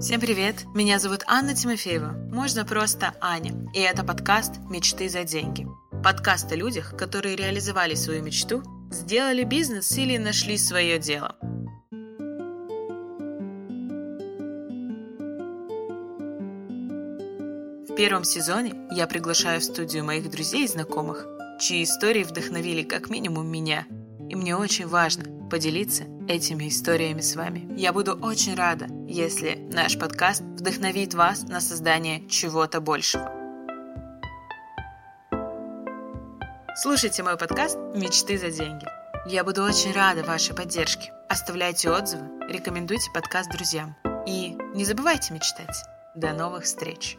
Всем привет! Меня зовут Анна Тимофеева, можно просто Аня, и это подкаст «Мечты за деньги». Подкаст о людях, которые реализовали свою мечту, сделали бизнес или нашли свое дело. В первом сезоне я приглашаю в студию моих друзей и знакомых, чьи истории вдохновили как минимум меня. И мне очень важно поделиться этими историями с вами. Я буду очень рада, если наш подкаст вдохновит вас на создание чего-то большего. Слушайте мой подкаст «Мечты за деньги». Я буду очень рада вашей поддержке. Оставляйте отзывы, рекомендуйте подкаст друзьям. И не забывайте мечтать. До новых встреч!